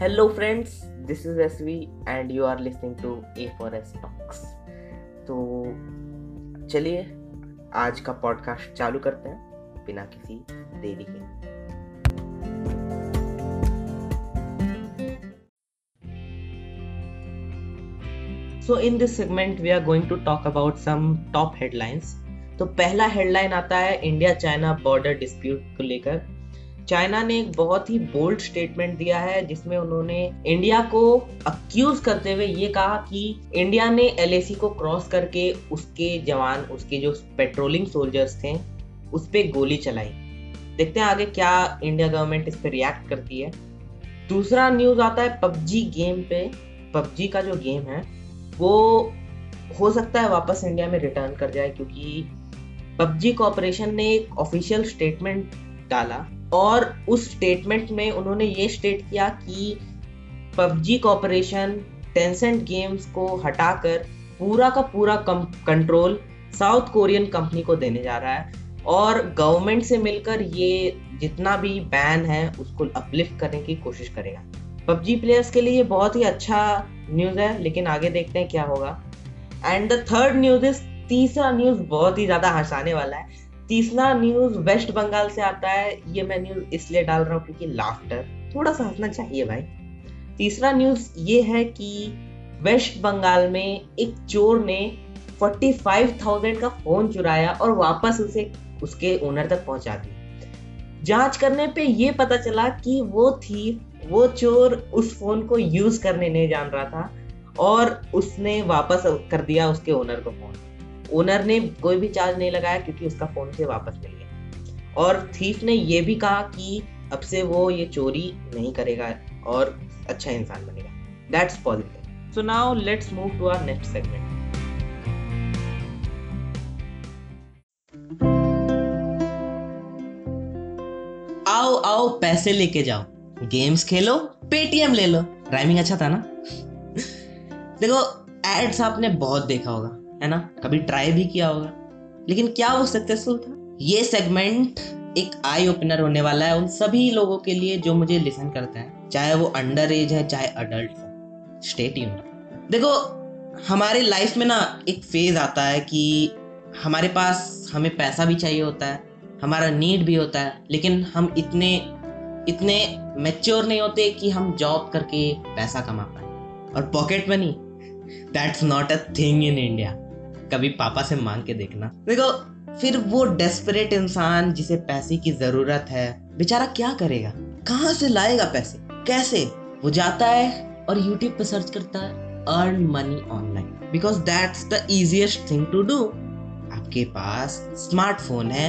Hello friends this is S V and you are listening to A four S talks तो चलिए, आज का podcast चालू करते हैं बिना किसी देरी के। So in this segment we are going to talk about some top headlines तो पहला हेडलाइन आता है इंडिया चाइना बॉर्डर डिस्प्यूट को लेकर। चाइना ने एक बहुत ही बोल्ड स्टेटमेंट दिया है, जिसमें उन्होंने इंडिया को अक्यूज करते हुए ये कहा कि इंडिया ने एलएसी को क्रॉस करके उसके जवान, उसके जो पेट्रोलिंग सोल्जर्स थे, उस पर गोली चलाई। देखते हैं आगे क्या इंडिया गवर्नमेंट इस पर रिएक्ट करती है। दूसरा न्यूज़ आता है पबजी गेम पे। पबजी का जो गेम है, वो हो सकता है वापस इंडिया में रिटर्न कर जाए, क्योंकि पबजी कॉरपोरेशन ने एक ऑफिशियल स्टेटमेंट डाला और उस स्टेटमेंट में उन्होंने ये स्टेट किया कि पबजी कॉरपोरेशन टेंसेंट गेम्स को हटाकर पूरा का पूरा कंट्रोल साउथ कोरियन कंपनी को देने जा रहा है। और गवर्नमेंट से मिलकर ये जितना भी बैन है, उसको अपलिफ्ट करने की कोशिश करेगा। पबजी प्लेयर्स के लिए ये बहुत ही अच्छा न्यूज़ है, लेकिन आगे देखते हैं क्या होगा। And the third news is तीसरा न्यूज़ बहुत ही ज़्यादा हंसाने वाला है। तीसरा न्यूज़ वेस्ट बंगाल से आता है। ये मैं न्यूज़ इसलिए डाल रहा हूँ क्योंकि लाफ्टर थोड़ा सा हंसना चाहिए भाई। तीसरा न्यूज़ ये है कि वेस्ट बंगाल में एक चोर ने 45,000 का फ़ोन चुराया और वापस उसे उसके ओनर तक पहुँचा दी। जाँच करने पे ये पता चला कि वो थी वो चोर उस फ़ोन को यूज़ करने नहीं जान रहा था और उसने वापस कर दिया उसके ओनर को फ़ोन ओनर ने कोई भी चार्ज नहीं लगाया क्योंकि उसका फ़ोन से वापस मिल गया। और थीफ ने यह भी कहा कि अब से वो ये चोरी नहीं करेगा और अच्छा इंसान बनेगा। That's positive so now let's move to our next segment आओ आओ, पैसे लेके जाओ। गेम्स खेलो पेटीएम ले लो। राइमिंग अच्छा था ना? देखो एड्स आपने बहुत देखा होगा। है ना? कभी ट्राई भी किया होगा। लेकिन क्या वो सक्सेसफुल था? ये सेगमेंट एक आई ओपनर होने वाला है उन सभी लोगों के लिए जो मुझे लिसन करते हैं। चाहे वो अंडर एज है, चाहे अडल्ट है। स्टेट यून देखो, हमारे लाइफ में ना एक फ़ेज़ आता है कि हमारे पास हमें पैसा भी चाहिए होता है, हमारा नीड भी होता है, लेकिन हम इतने इतने मेच्योर नहीं होते कि हम जॉब करके पैसा कमा पाए। और pocket money that's not a thing in India कभी पापा से मांग के देखना। देखो, फिर वो डेस्परेट इंसान जिसे पैसे की ज़रूरत है, बेचारा क्या करेगा? कहाँ से लाएगा पैसे? कैसे? वो जाता है और यूट्यूब पे सर्च करता है earn money online because that's the easiest thing to do आपके पास स्मार्टफ़ोन है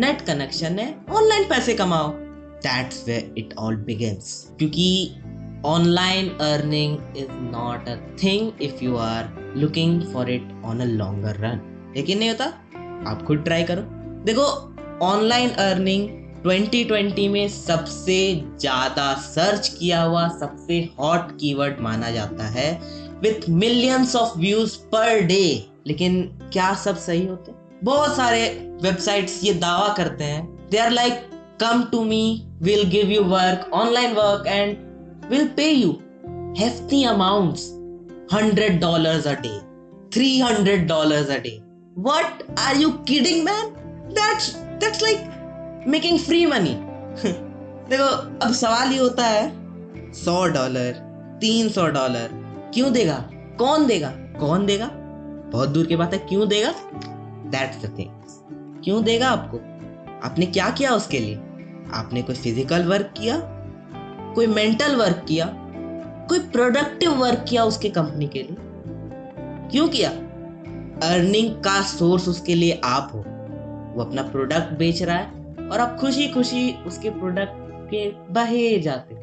नेट कनेक्शन है ऑनलाइन पैसे कमाओ. That's way it all begins क्योंकि online earning is not a thing if you are looking for it on a longer run. लेकिन नहीं होता? आप खुद ट्राई करो। देखो ऑनलाइन अर्निंग 2020 में सबसे ज़्यादा सर्च किया हुआ, सबसे हॉट कीवर्ड माना जाता है with millions of views per day लेकिन क्या सब सही होते? बहुत सारे वेबसाइट्स ये दावा करते हैं। They are like come to me will give you work online work and will pay you hefty amounts. $100 a day, $300 a day. What? Are you kidding, man? That's that's like making free money. देखो अब सवाल ये होता है सौ dollar तीन सौ dollar क्यों देगा? कौन देगा? कौन देगा? बहुत दूर की बात है क्यों देगा? दैट्स द थिंग क्यों देगा आपको? आपने क्या किया उसके लिए? आपने कोई फ़िज़िकल वर्क किया? कोई मेंटल वर्क किया, कोई प्रोडक्टिव वर्क किया उसके कंपनी के लिए। क्यों किया? अर्निंग का सोर्स उसके लिए आप हो। वो अपना प्रोडक्ट बेच रहा है और आप खुशी खुशी उसके प्रोडक्ट के बहे जाते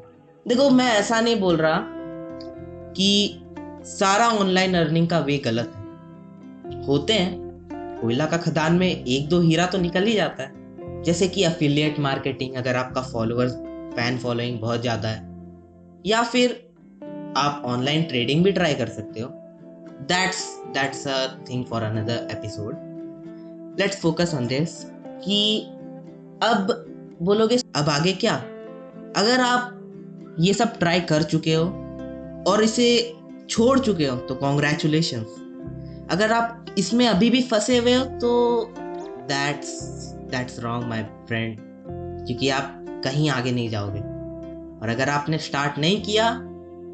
देखो, मैं ऐसा नहीं बोल रहा कि सारा ऑनलाइन अर्निंग का वे गलत है। होते हैं। कोयला का खदान में एक दो हीरा तो निकल ही जाता है। जैसे कि अफिलिएट मार्केटिंग अगर आपका फॉलोअर्स फ़ैन फॉलोइंग बहुत ज़्यादा है। या फिर आप ऑनलाइन ट्रेडिंग भी ट्राई कर सकते हो। That's that's a thing for another episode let's focus on this कि अब बोलोगे, अब आगे क्या? अगर आप ये सब ट्राई कर चुके हो और इसे छोड़ चुके हो तो कॉन्ग्रेचुलेशन अगर आप इसमें अभी भी फंसे हुए हो तो that's that's wrong my friend क्योंकि आप कहीं आगे नहीं जाओगे। और अगर आपने स्टार्ट नहीं किया,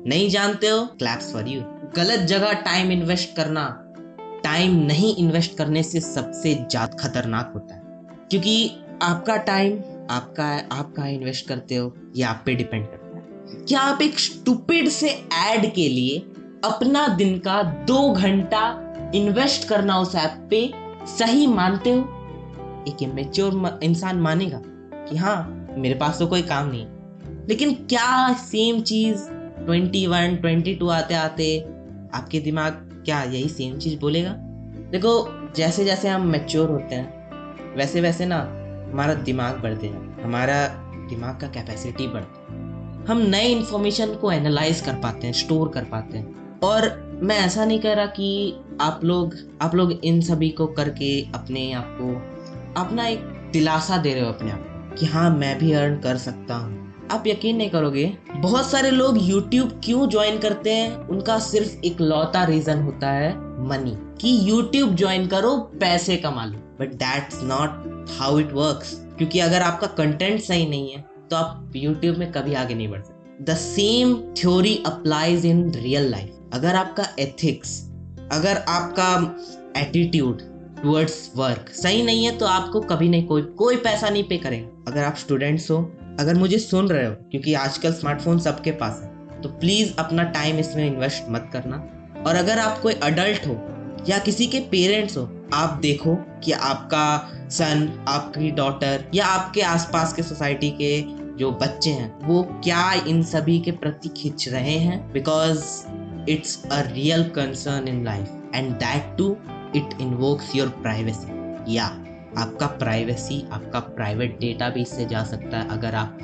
नहीं जानते हो क्लैप्स फॉर यू गलत जगह टाइम इन्वेस्ट करना टाइम नहीं इन्वेस्ट करने से सबसे ज़्यादा खतरनाक होता है। क्योंकि आपका टाइम आपका, आप कहाँ इन्वेस्ट करते हो, ये आप पे डिपेंड करता है। क्या आप एक स्टूपिड से एड के लिए अपना दिन का दो घंटा इन्वेस्ट करना उस ऐप पे सही मानते हो? एक मेच्योर इंसान मानेगा कि हाँ मेरे पास तो कोई काम नहीं। लेकिन क्या सेम चीज़ ट्वेंटी वन ट्वेंटी टू आते आते आपके दिमाग क्या यही सेम चीज़ बोलेगा? देखो, जैसे जैसे हम मेच्योर होते हैं, वैसे वैसे ना हमारा दिमाग बढ़ते हैं, हमारा दिमाग का कैपेसिटी बढ़ता है। हम नए इन्फॉर्मेशन को एनालाइज कर पाते हैं स्टोर कर पाते हैं। और मैं ऐसा नहीं कह रहा कि आप लोग आप लोग इन सभी को करके अपने आप को अपना एक दिलासा दे रहे हो अपने आप कि हाँ मैं भी अर्न कर सकता हूँ। आप यकीन नहीं करोगे, बहुत सारे लोग YouTube क्यों ज्वाइन करते हैं? उनका सिर्फ़ एक लौता रीजन होता है मनी कि YouTube ज्वाइन करो, पैसे कमा लो। But that's not how it works क्योंकि अगर आपका कंटेंट सही नहीं है तो आप YouTube में कभी आगे नहीं बढ़ सकते। The same theory applies in real life अगर आपका एथिक्स अगर आपका एटीट्यूड टुवर्ड्स वर्क सही नहीं है तो आपको कभी नहीं, कोई कोई पैसा नहीं पे करेगा। अगर आप स्टूडेंट्स हो, अगर मुझे सुन रहे हो, क्योंकि आजकल स्मार्टफ़ोन सबके पास है तो प्लीज़ अपना टाइम इसमें इन्वेस्ट मत करना। और अगर आप कोई अडल्ट हो, या किसी के पेरेंट्स हो, आप देखो कि आपका सन आपकी डॉटर या आपके आसपास के सोसाइटी के जो बच्चे हैं, वो क्या इन सभी के प्रति खिंच रहे हैं? Because it's a real concern in life and that to it invokes your privacy या आपका प्राइवेसी आपका प्राइवेट डेटा भी इससे जा सकता है अगर आप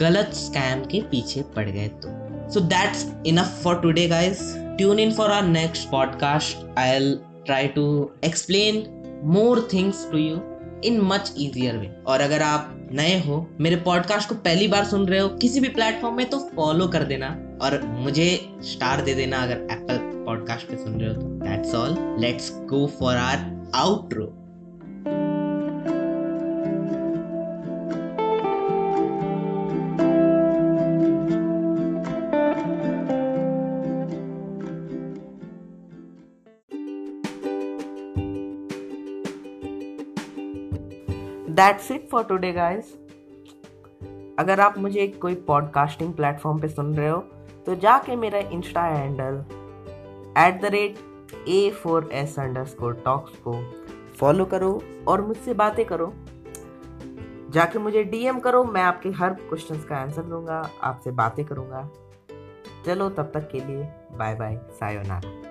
गलत स्कैम के पीछे पड़ गए तो। So that's enough for today guys tune in for our next podcast I'll try to explain more things to you in much easier way और अगर आप नए हो, मेरे पॉडकास्ट को पहली बार सुन रहे हो किसी भी प्लेटफॉर्म में तो फॉलो कर देना और मुझे स्टार दे देना अगर एप्पल पॉडकास्ट पे सुन रहे हो तो that's all let's go for our outro that's it for today guys अगर आप मुझे कोई पॉडकास्टिंग प्लेटफॉर्म पे सुन रहे हो तो जाके मेरा Insta handle at the rate A four S underscore talks को फॉलो करो और मुझसे बातें करो। जाके मुझे डीएम करो, मैं आपके हर क्वेश्चंस का आंसर दूँगा आपसे बातें करूँगा। चलो, तब तक के लिए बाय बाय सायोनारा